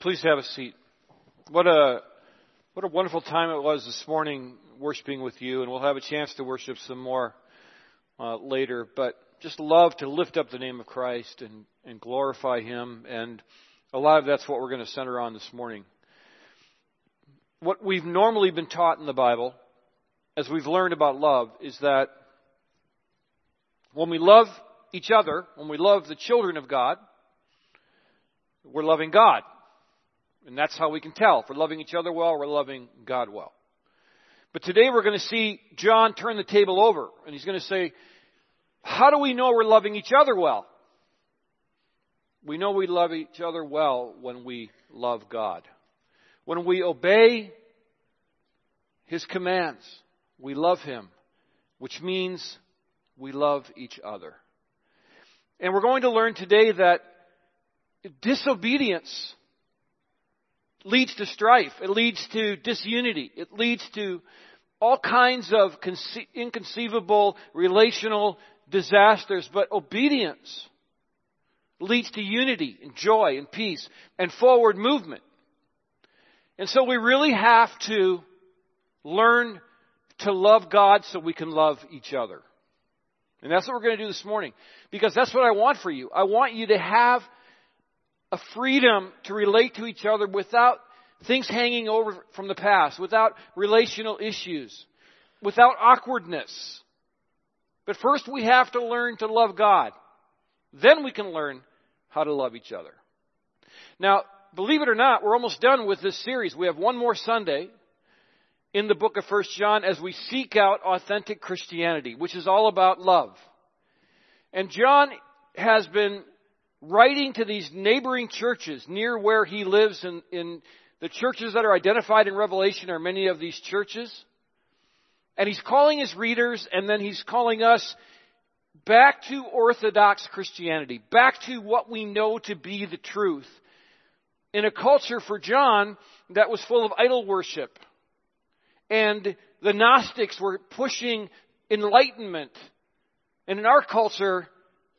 Please have a seat. What a what a wonderful time it was this morning worshiping with you, and we'll have a chance to worship some more uh, later. But just love to lift up the name of Christ and, and glorify Him, and a lot of that's what we're going to center on this morning. What we've normally been taught in the Bible, as we've learned about love, is that when we love each other, when we love the children of God, we're loving God. And that's how we can tell. If we're loving each other well, we're loving God well. But today we're going to see John turn the table over, and he's going to say, How do we know we're loving each other well? We know we love each other well when we love God. When we obey His commands, we love Him, which means we love each other. And we're going to learn today that disobedience leads to strife. It leads to disunity. It leads to all kinds of conce- inconceivable relational disasters. But obedience leads to unity and joy and peace and forward movement. And so we really have to learn to love God so we can love each other. And that's what we're going to do this morning. Because that's what I want for you. I want you to have a freedom to relate to each other without things hanging over from the past, without relational issues, without awkwardness. But first we have to learn to love God. Then we can learn how to love each other. Now, believe it or not, we're almost done with this series. We have one more Sunday in the book of First John as we seek out authentic Christianity, which is all about love. And John has been writing to these neighboring churches near where he lives in, in the churches that are identified in Revelation are many of these churches. And he's calling his readers and then he's calling us back to Orthodox Christianity, back to what we know to be the truth. In a culture for John that was full of idol worship. And the Gnostics were pushing enlightenment. And in our culture,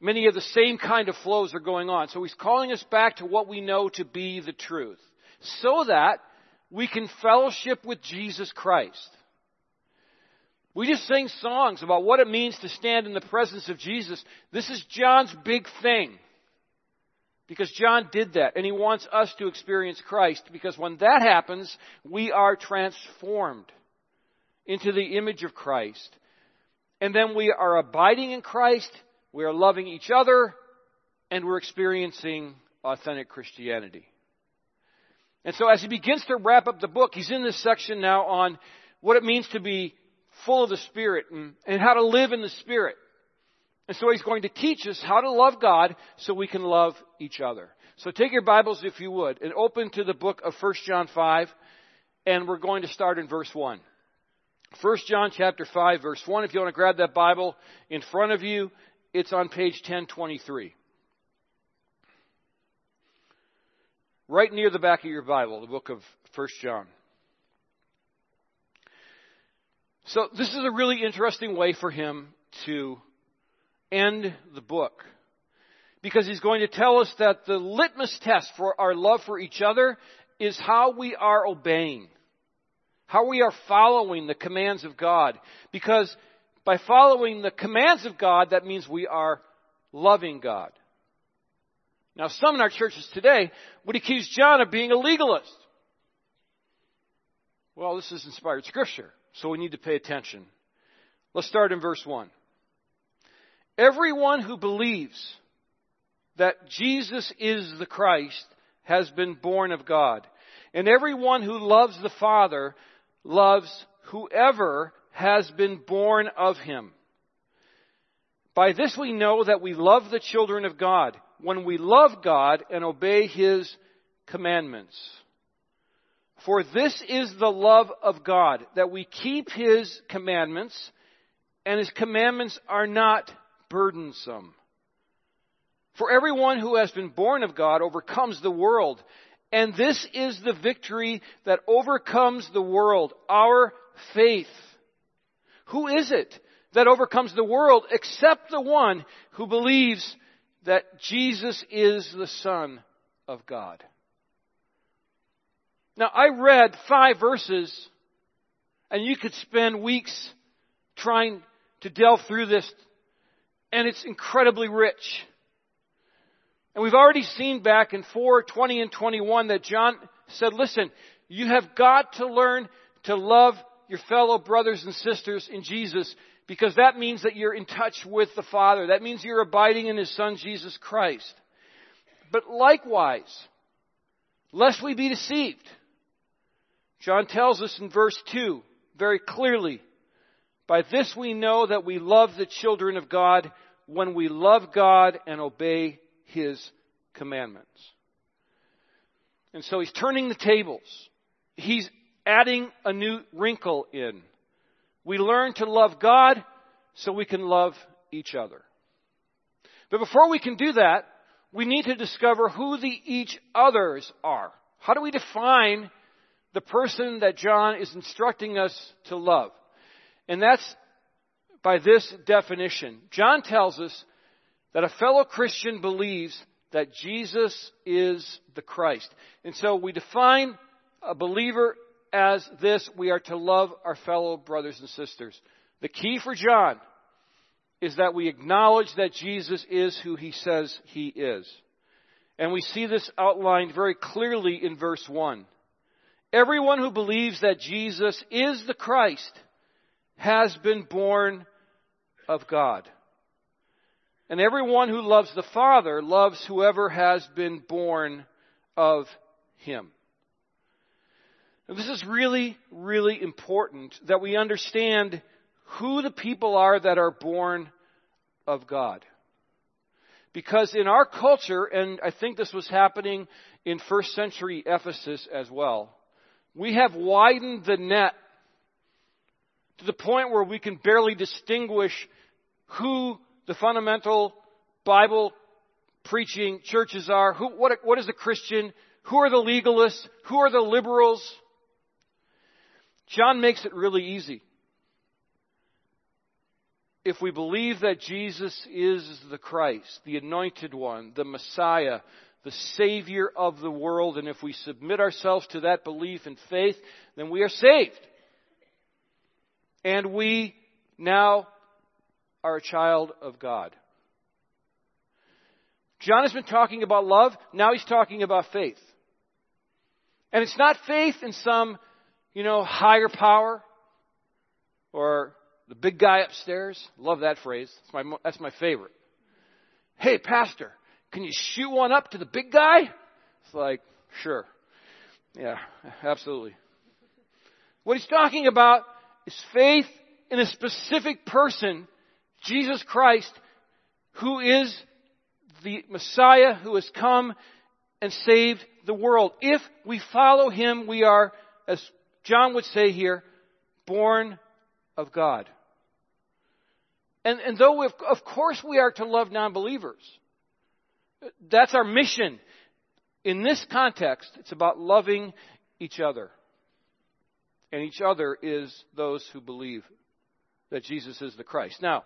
many of the same kind of flows are going on. So he's calling us back to what we know to be the truth so that we can fellowship with Jesus Christ. We just sing songs about what it means to stand in the presence of Jesus. This is John's big thing. Because John did that, and he wants us to experience Christ, because when that happens, we are transformed into the image of Christ. And then we are abiding in Christ, we are loving each other, and we're experiencing authentic Christianity. And so as he begins to wrap up the book, he's in this section now on what it means to be full of the Spirit and, and how to live in the Spirit. And so he's going to teach us how to love God so we can love each other. So take your Bibles, if you would, and open to the book of 1 John 5, and we're going to start in verse 1. 1 John chapter 5, verse 1. If you want to grab that Bible in front of you, it's on page 1023. Right near the back of your Bible, the book of 1 John. So this is a really interesting way for him to end the book. Because he's going to tell us that the litmus test for our love for each other is how we are obeying. How we are following the commands of God. Because by following the commands of God, that means we are loving God. Now, some in our churches today would accuse John of being a legalist. Well, this is inspired scripture, so we need to pay attention. Let's start in verse 1. Everyone who believes that Jesus is the Christ has been born of God. And everyone who loves the Father loves whoever has been born of him. By this we know that we love the children of God, when we love God and obey His commandments. For this is the love of God, that we keep His commandments, and His commandments are not burdensome. For everyone who has been born of God overcomes the world, and this is the victory that overcomes the world, our faith. Who is it that overcomes the world except the one who believes that Jesus is the Son of God? Now, I read five verses, and you could spend weeks trying to delve through this, and it's incredibly rich. And we've already seen back in 4, 20 and 21 that John said, listen, you have got to learn to love your fellow brothers and sisters in Jesus because that means that you're in touch with the Father. That means you're abiding in His Son, Jesus Christ. But likewise, lest we be deceived, John tells us in verse 2 very clearly, by this we know that we love the children of God when we love God and obey His commandments. And so he's turning the tables. He's adding a new wrinkle in. We learn to love God so we can love each other. But before we can do that, we need to discover who the each others are. How do we define the person that John is instructing us to love? And that's by this definition. John tells us that a fellow Christian believes that Jesus is the Christ. And so we define a believer as this. We are to love our fellow brothers and sisters. The key for John is that we acknowledge that Jesus is who he says he is. And we see this outlined very clearly in verse 1. Everyone who believes that Jesus is the Christ has been born of God. And everyone who loves the Father loves whoever has been born of him. This is really, really important that we understand who the people are that are born of God. Because in our culture, and I think this was happening in first century Ephesus as well, we have widened the net to the point where we can barely distinguish who the fundamental Bible preaching churches are. Who, what, what is a Christian? Who are the legalists? Who are the liberals? John makes it really easy. If we believe that Jesus is the Christ, the anointed one, the Messiah, the Savior of the world, and if we submit ourselves to that belief and faith, then we are saved. And we now are a child of God. John has been talking about love, now he's talking about faith. And it's not faith in some, you know, higher power or the big guy upstairs. Love that phrase. That's my, that's my favorite. Hey, pastor, can you shoot one up to the big guy? It's like, sure. Yeah, absolutely. What he's talking about is faith in a specific person Jesus Christ, who is the Messiah who has come and saved the world. If we follow him, we are, as John would say here, born of God. And, and though, of, of course, we are to love non believers, that's our mission. In this context, it's about loving each other. And each other is those who believe that Jesus is the Christ. Now,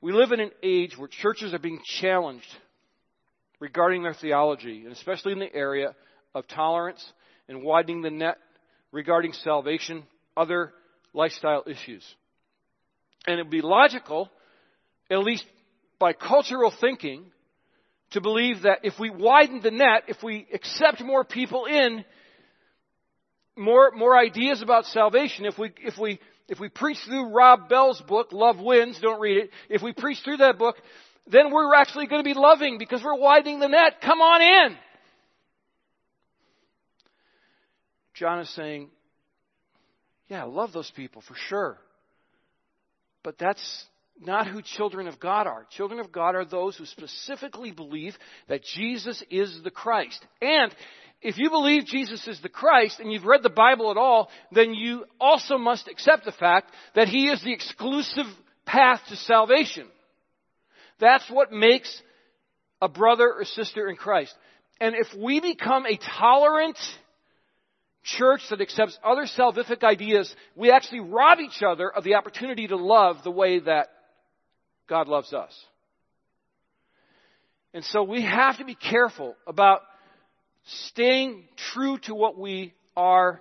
we live in an age where churches are being challenged regarding their theology, and especially in the area of tolerance and widening the net regarding salvation, other lifestyle issues. And it would be logical, at least by cultural thinking, to believe that if we widen the net, if we accept more people in, more, more ideas about salvation, if we, if we if we preach through Rob Bell's book, Love Wins, don't read it. If we preach through that book, then we're actually going to be loving because we're widening the net. Come on in. John is saying, yeah, I love those people for sure. But that's not who children of God are. Children of God are those who specifically believe that Jesus is the Christ. And if you believe Jesus is the Christ and you've read the Bible at all, then you also must accept the fact that He is the exclusive path to salvation. That's what makes a brother or sister in Christ. And if we become a tolerant church that accepts other salvific ideas, we actually rob each other of the opportunity to love the way that God loves us. And so we have to be careful about staying true to what we are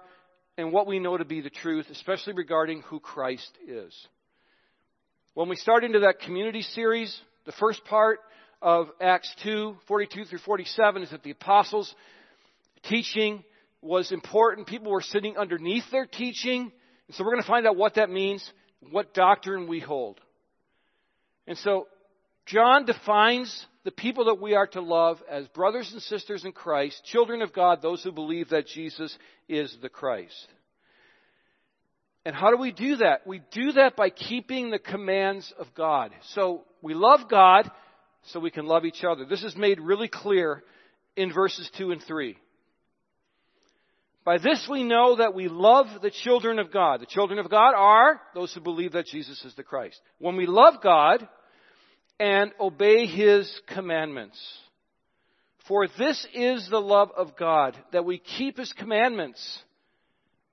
and what we know to be the truth, especially regarding who Christ is. When we start into that community series, the first part of Acts 2, 42 through 47 is that the apostles' teaching was important. People were sitting underneath their teaching. And so we're going to find out what that means, what doctrine we hold. And so John defines the people that we are to love as brothers and sisters in Christ, children of God, those who believe that Jesus is the Christ. And how do we do that? We do that by keeping the commands of God. So we love God so we can love each other. This is made really clear in verses 2 and 3. By this we know that we love the children of God. The children of God are those who believe that Jesus is the Christ. When we love God and obey His commandments. For this is the love of God, that we keep His commandments,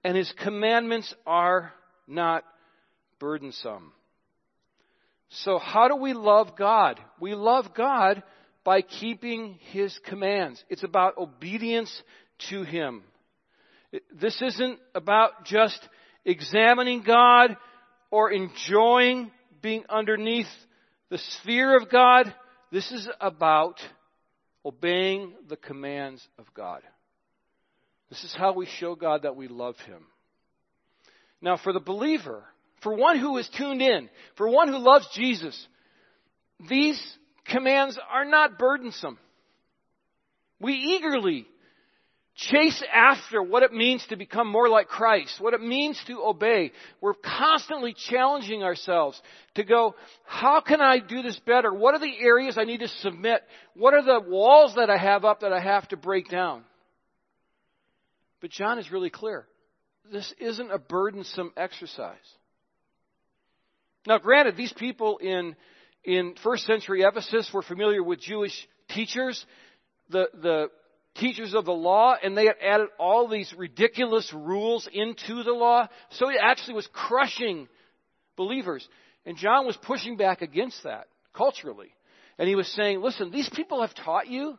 and His commandments are not burdensome. So how do we love God? We love God by keeping His commands. It's about obedience to Him. This isn't about just examining God or enjoying being underneath the sphere of God. This is about obeying the commands of God. This is how we show God that we love Him. Now, for the believer, for one who is tuned in, for one who loves Jesus, these commands are not burdensome. We eagerly chase after what it means to become more like Christ, what it means to obey. We're constantly challenging ourselves to go, how can I do this better? What are the areas I need to submit? What are the walls that I have up that I have to break down? But John is really clear. This isn't a burdensome exercise. Now, granted, these people in, in first century Ephesus were familiar with Jewish teachers. The, the teachers of the law, and they had added all these ridiculous rules into the law. So it actually was crushing believers. And John was pushing back against that culturally. And he was saying, listen, these people have taught you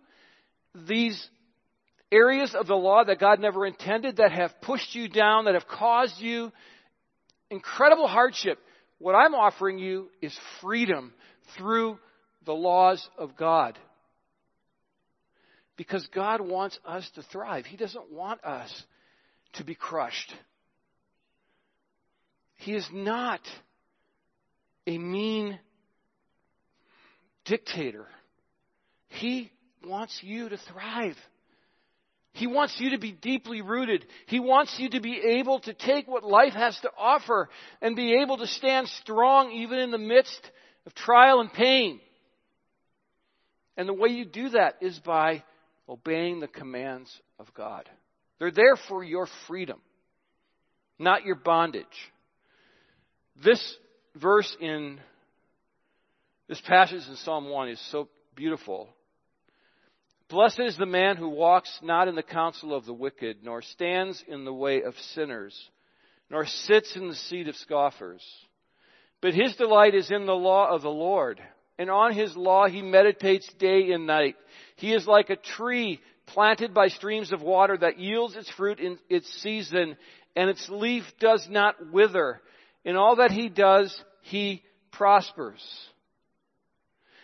these areas of the law that God never intended, that have pushed you down, that have caused you incredible hardship. What I'm offering you is freedom through the laws of God. Because God wants us to thrive. He doesn't want us to be crushed. He is not a mean dictator. He wants you to thrive. He wants you to be deeply rooted. He wants you to be able to take what life has to offer and be able to stand strong even in the midst of trial and pain. And the way you do that is by obeying the commands of God. They're there for your freedom, not your bondage. This verse in this passage in Psalm 1 is so beautiful. Blessed is the man who walks not in the counsel of the wicked, nor stands in the way of sinners, nor sits in the seat of scoffers. But his delight is in the law of the Lord, and on his law he meditates day and night. He is like a tree planted by streams of water that yields its fruit in its season, and its leaf does not wither. In all that he does, he prospers.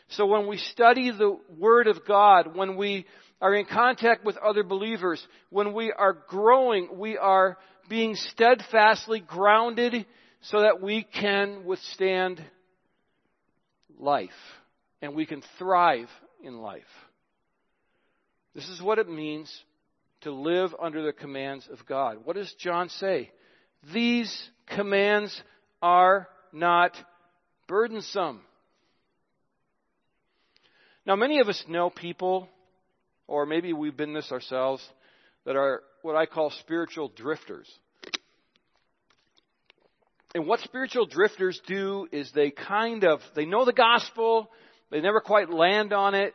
So when we study the Word of God, when we are in contact with other believers, when we are growing, we are being steadfastly grounded so that we can withstand life and we can thrive in life. This is what it means to live under the commands of God. What does John say? These commands are not burdensome. Now, many of us know people, or maybe we've been this ourselves, that are what I call spiritual drifters. And what spiritual drifters do is they kind of, they know the gospel, they never quite land on it,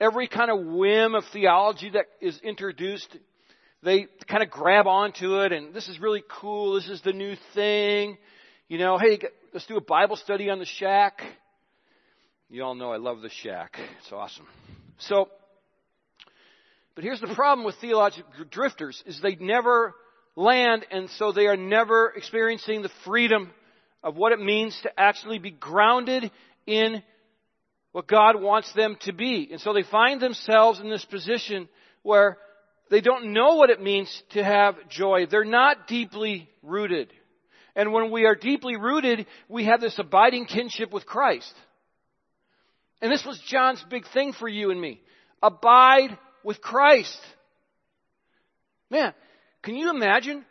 every kind of whim of theology that is introduced, they kind of grab onto it and this is really cool. This is the new thing. You know, hey, let's do a Bible study on the shack. You all know I love the shack. It's awesome. So, But here's the problem with theological drifters is they never land and so they are never experiencing the freedom of what it means to actually be grounded in what God wants them to be. And so they find themselves in this position where they don't know what it means to have joy. They're not deeply rooted. And when we are deeply rooted, we have this abiding kinship with Christ. And this was John's big thing for you and me. Abide with Christ. Man, can you imagine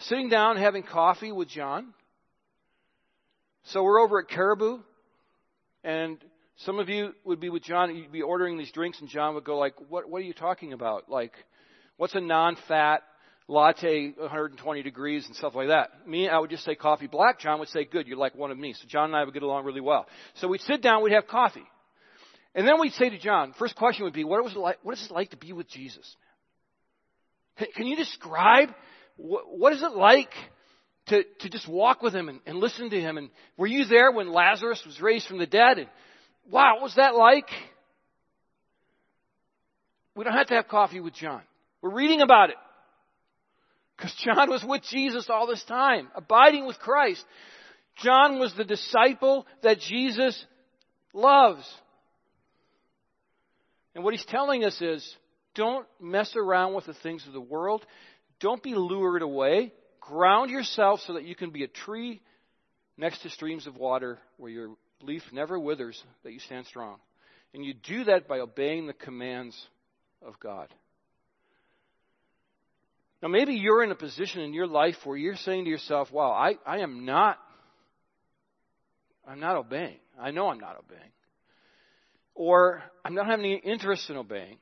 sitting down having coffee with John? So we're over at Caribou, and some of you would be with John, you'd be ordering these drinks, and John would go like, "What? What are you talking about? Like, what's a non-fat latte, 120 degrees, and stuff like that?" Me, I would just say coffee black. John would say, "Good, you're like one of me." So John and I would get along really well. So we'd sit down, we'd have coffee, and then we'd say to John, first question would be, "What was it like? What is it like to be with Jesus?" Can, you describe what, what is it like? To, to just walk with him and, and listen to him. And were you there when Lazarus was raised from the dead? And Wow, what was that like? We don't have to have coffee with John. We're reading about it. Because John was with Jesus all this time, abiding with Christ. John was the disciple that Jesus loves. And what he's telling us is don't mess around with the things of the world. Don't be lured away. Ground yourself so that you can be a tree next to streams of water where you're leaf never withers, that you stand strong. And you do that by obeying the commands of God. Now, maybe you're in a position in your life where you're saying to yourself, wow, I, I am not, I'm not obeying. I know I'm not obeying. Or I'm not having any interest in obeying.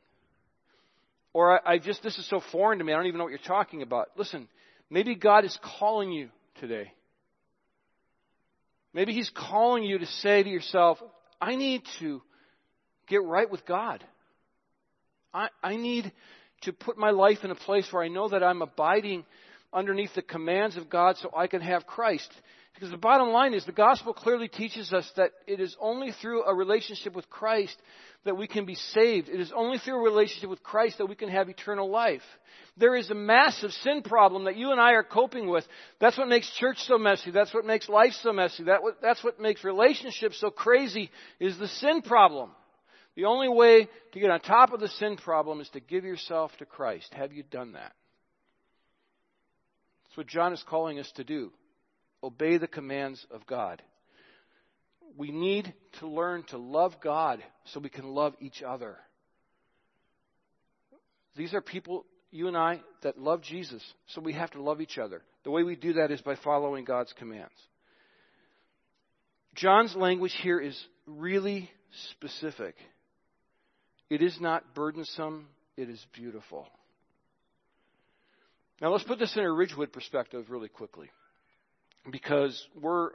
Or I, I just, this is so foreign to me, I don't even know what you're talking about. Listen, maybe God is calling you today Maybe He's calling you to say to yourself, I need to get right with God. I, I need to put my life in a place where I know that I'm abiding underneath the commands of God so I can have Christ. Because the bottom line is the gospel clearly teaches us that it is only through a relationship with Christ that we can be saved. It is only through a relationship with Christ that we can have eternal life. There is a massive sin problem that you and I are coping with. That's what makes church so messy. That's what makes life so messy. That, that's what makes relationships so crazy is the sin problem. The only way to get on top of the sin problem is to give yourself to Christ. Have you done that? That's what John is calling us to do. Obey the commands of God. We need to learn to love God so we can love each other. These are people, you and I, that love Jesus, so we have to love each other. The way we do that is by following God's commands. John's language here is really specific. It is not burdensome, it is beautiful. Now let's put this in a Ridgewood perspective really quickly. Because we're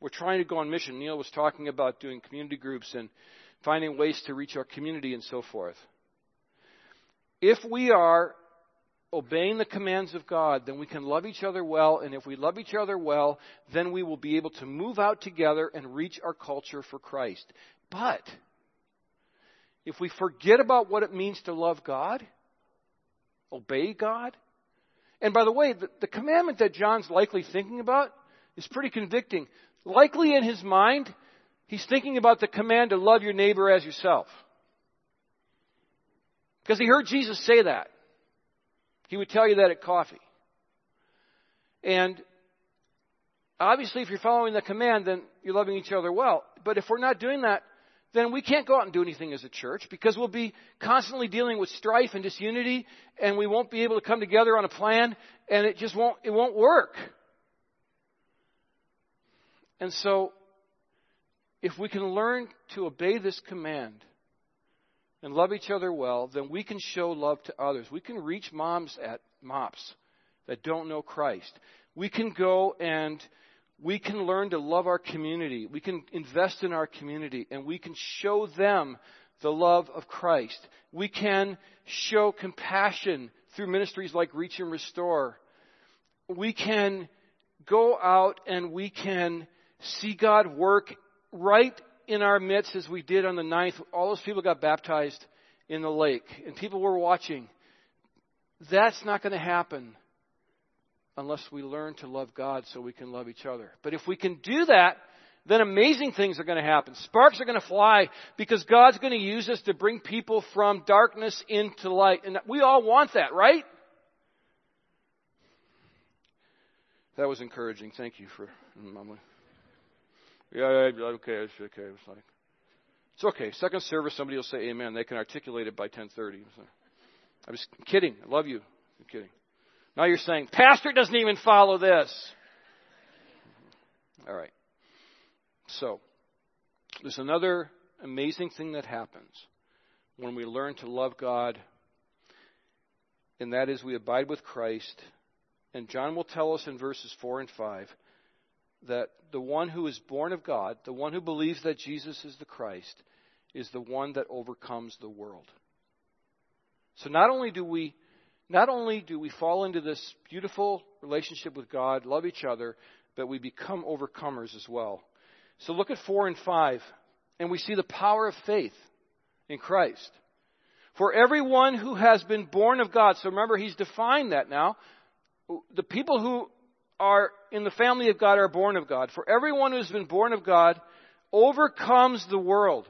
we're trying to go on mission. Neil was talking about doing community groups and finding ways to reach our community and so forth. If we are obeying the commands of God, then we can love each other well. And if we love each other well, then we will be able to move out together and reach our culture for Christ. But if we forget about what it means to love God, obey God, and by the way, the, the commandment that John's likely thinking about is pretty convicting. Likely in his mind, he's thinking about the command to love your neighbor as yourself. Because he heard Jesus say that. He would tell you that at coffee. And obviously, if you're following the command, then you're loving each other well. But if we're not doing that, then we can't go out and do anything as a church because we'll be constantly dealing with strife and disunity and we won't be able to come together on a plan and it just won't, it won't work. And so, if we can learn to obey this command and love each other well, then we can show love to others. We can reach moms at MOPS that don't know Christ. We can go and we can learn to love our community. We can invest in our community and we can show them the love of Christ. We can show compassion through ministries like Reach and Restore. We can go out and we can see God work right in our midst as we did on the ninth. All those people got baptized in the lake and people were watching, that's not going to happen unless we learn to love God so we can love each other. But if we can do that, then amazing things are going to happen. Sparks are going to fly because God's going to use us to bring people from darkness into light. And we all want that, right? That was encouraging. Thank you for. Yeah, okay, it's okay. It's like, it's okay. Second service, somebody will say amen. They can articulate it by 1030. I was kidding. I love you. I'm kidding. Now you're saying, Pastor doesn't even follow this. All right. So, there's another amazing thing that happens when we learn to love God, and that is we abide with Christ. And John will tell us in verses 4 and 5 that the one who is born of God, the one who believes that Jesus is the Christ, is the one that overcomes the world. So not only do we not only do we fall into this beautiful relationship with God, love each other, but we become overcomers as well. So look at 4 and 5, and we see the power of faith in Christ. For everyone who has been born of God, so remember, he's defined that now. The people who are in the family of God are born of God. For everyone who has been born of God overcomes the world.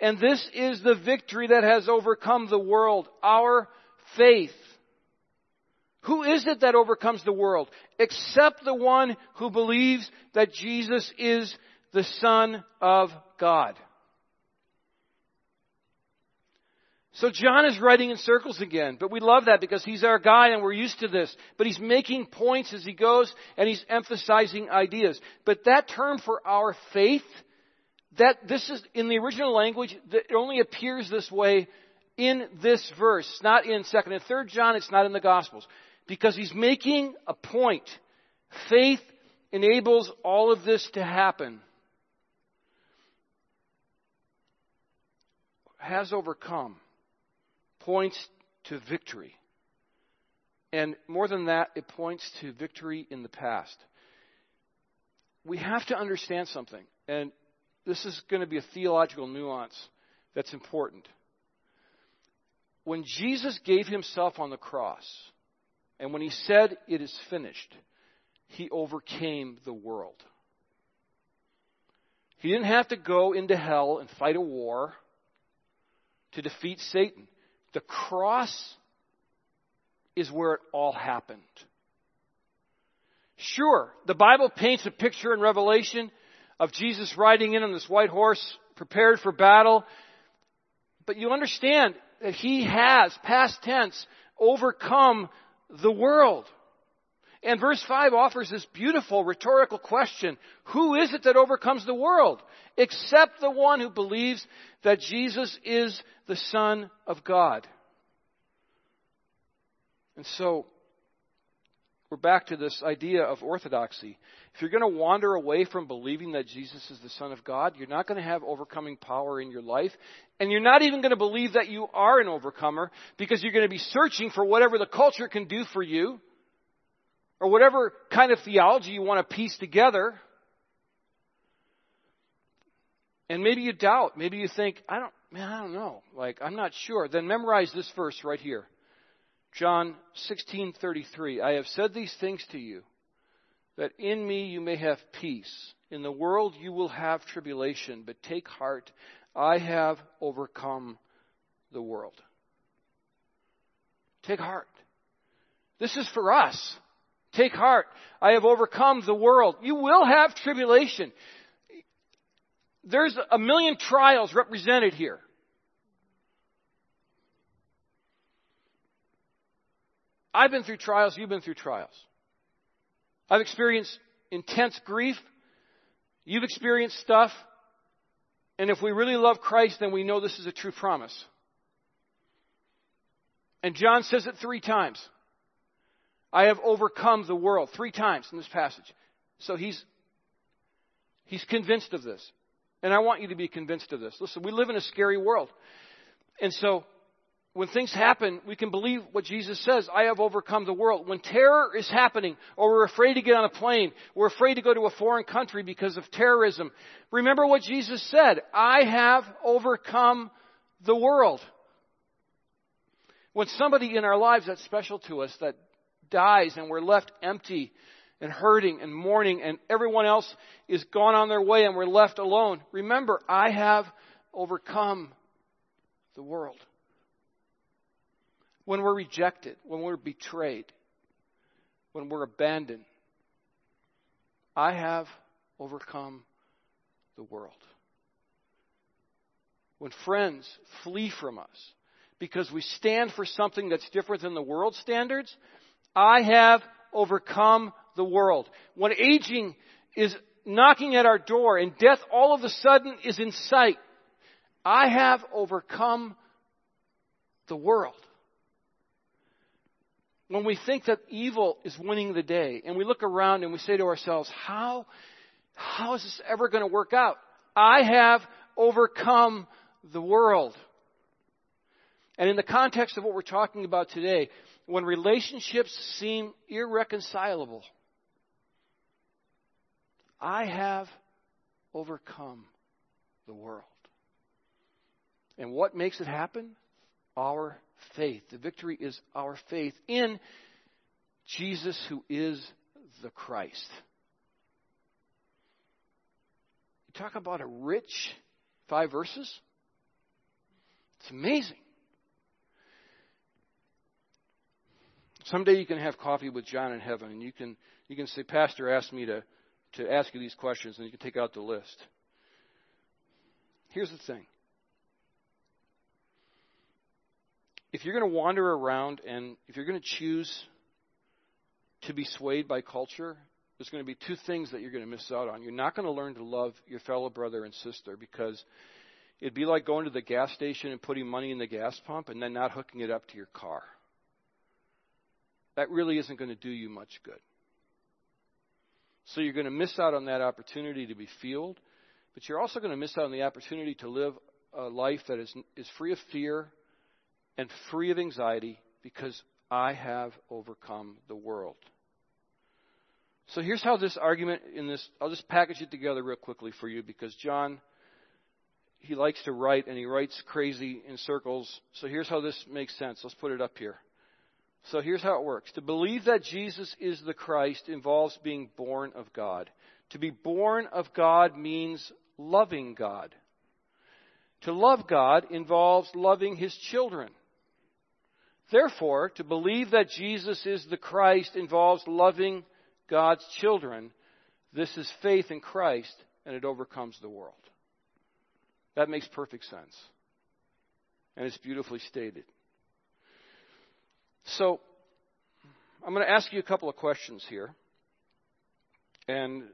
And this is the victory that has overcome the world, our faith. Who is it that overcomes the world? Except the one who believes that Jesus is the Son of God. So John is writing in circles again, but we love that because he's our guy and we're used to this. But he's making points as he goes and he's emphasizing ideas. But that term for our faith, that this is in the original language, it only appears this way in this verse, not in second and third John, it's not in the Gospels. Because he's making a point. Faith enables all of this to happen. has overcome points to victory. And more than that, it points to victory in the past. We have to understand something, and this is going to be a theological nuance that's important. When Jesus gave himself on the cross, and when he said, It is finished, he overcame the world. He didn't have to go into hell and fight a war to defeat Satan. The cross is where it all happened. Sure, the Bible paints a picture in Revelation of Jesus riding in on this white horse, prepared for battle. But you understand that he has, past tense, overcome the world. And verse 5 offers this beautiful rhetorical question Who is it that overcomes the world? Except the one who believes that Jesus is the Son of God. And so, we're back to this idea of orthodoxy. If you're going to wander away from believing that Jesus is the Son of God, you're not going to have overcoming power in your life. And you're not even going to believe that you are an overcomer because you're going to be searching for whatever the culture can do for you or whatever kind of theology you want to piece together. And maybe you doubt. Maybe you think, I don't, man, I don't know. Like, I'm not sure. Then memorize this verse right here. John 16:33. I have said these things to you that in me you may have peace. In the world you will have tribulation, but take heart. I have overcome the world. Take heart. This is for us. Take heart. I have overcome the world. You will have tribulation. There's a million trials represented here. I've been through trials, you've been through trials. I've experienced intense grief. You've experienced stuff. And if we really love Christ, then we know this is a true promise. And John says it three times. I have overcome the world three times in this passage. So he's, he's convinced of this. And I want you to be convinced of this. Listen, we live in a scary world. And so when things happen, we can believe what Jesus says, I have overcome the world. When terror is happening, or we're afraid to get on a plane, we're afraid to go to a foreign country because of terrorism, remember what Jesus said, I have overcome the world. When somebody in our lives that's special to us that dies and we're left empty and hurting and mourning and everyone else is gone on their way and we're left alone, remember, I have overcome the world. When we're rejected, when we're betrayed, when we're abandoned, I have overcome the world. When friends flee from us because we stand for something that's different than the world's standards, I have overcome the world. When aging is knocking at our door and death all of a sudden is in sight, I have overcome the world. When we think that evil is winning the day and we look around and we say to ourselves, how, how is this ever going to work out? I have overcome the world. And in the context of what we're talking about today, when relationships seem irreconcilable, I have overcome the world. And what makes it happen? Our faith. The victory is our faith in Jesus, who is the Christ. You talk about a rich five verses? It's amazing. Someday you can have coffee with John in heaven and you can you can say, Pastor asked me to, to ask you these questions, and you can take out the list. Here's the thing. If you're going to wander around and if you're going to choose to be swayed by culture, there's going to be two things that you're going to miss out on. You're not going to learn to love your fellow brother and sister because it'd be like going to the gas station and putting money in the gas pump and then not hooking it up to your car. That really isn't going to do you much good. So you're going to miss out on that opportunity to be fueled, but you're also going to miss out on the opportunity to live a life that is, is free of fear and free of anxiety because I have overcome the world. So here's how this argument in this, I'll just package it together real quickly for you because John, he likes to write and he writes crazy in circles. So here's how this makes sense. Let's put it up here. So here's how it works. To believe that Jesus is the Christ involves being born of God. To be born of God means loving God. To love God involves loving His children. Therefore, to believe that Jesus is the Christ involves loving God's children. This is faith in Christ, and it overcomes the world. That makes perfect sense. And it's beautifully stated. So, I'm going to ask you a couple of questions here. And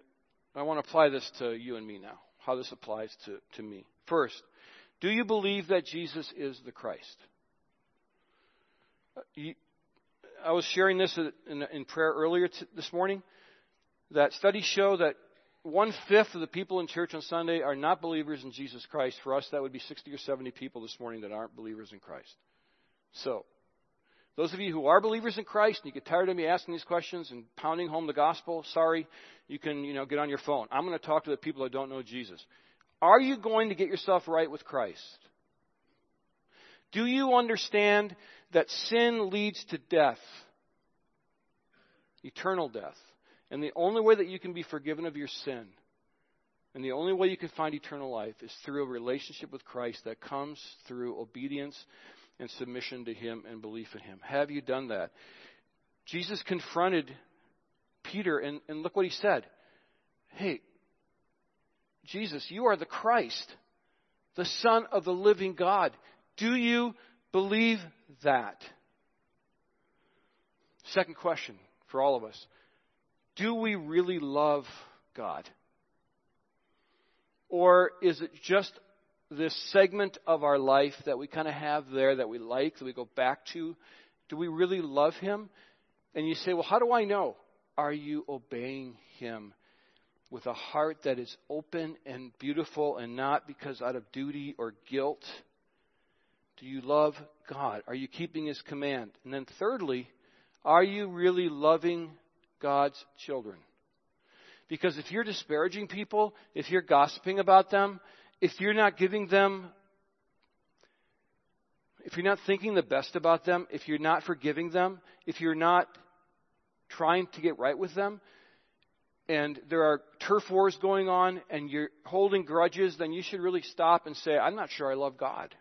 I want to apply this to you and me now, how this applies to, to me. First, do you believe that Jesus is the Christ? Uh, I was sharing this in, in prayer earlier this morning. That studies show that one fifth of the people in church on Sunday are not believers in Jesus Christ. For us, that would be 60 or 70 people this morning that aren't believers in Christ. So, those of you who are believers in Christ and you get tired of me asking these questions and pounding home the gospel, sorry, you can, you know, get on your phone. I'm going to talk to the people that don't know Jesus. Are you going to get yourself right with Christ? Do you understand that sin leads to death? Eternal death. And the only way that you can be forgiven of your sin and the only way you can find eternal life is through a relationship with Christ that comes through obedience and submission to Him and belief in Him. Have you done that? Jesus confronted Peter, and, and look what he said. Hey, Jesus, you are the Christ, the Son of the living God. Do you believe that? Second question for all of us Do we really love God? Or is it just this segment of our life that we kind of have there that we like, that we go back to? Do we really love Him? And you say, well, how do I know? Are you obeying Him with a heart that is open and beautiful and not because out of duty or guilt? Do you love God? Are you keeping His command? And then, thirdly, are you really loving God's children? Because if you're disparaging people, if you're gossiping about them, if you're not giving them if you're not thinking the best about them, if you're not forgiving them, if you're not trying to get right with them, and there are turf wars going on and you're holding grudges, then you should really stop and say, I'm not sure I love God.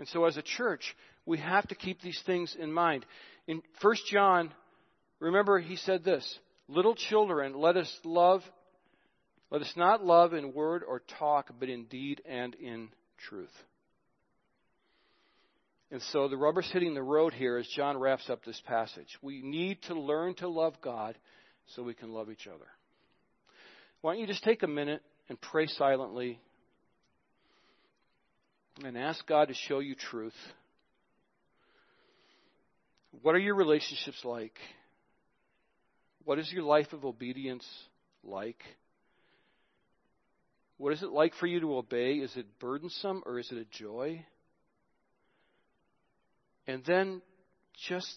And so as a church, we have to keep these things in mind. In 1 John, remember he said this, little children, let us love let us not love in word or talk, but in deed and in truth. And so the rubber's hitting the road here as John wraps up this passage. We need to learn to love God so we can love each other. Why don't you just take a minute and pray silently and ask God to show you truth? What are your relationships like? What is your life of obedience like? What is it like for you to obey? Is it burdensome or is it a joy? And then just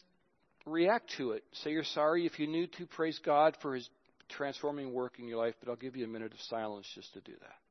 react to it. Say you're sorry if you need to. Praise God for His transforming work in your life, but I'll give you a minute of silence just to do that.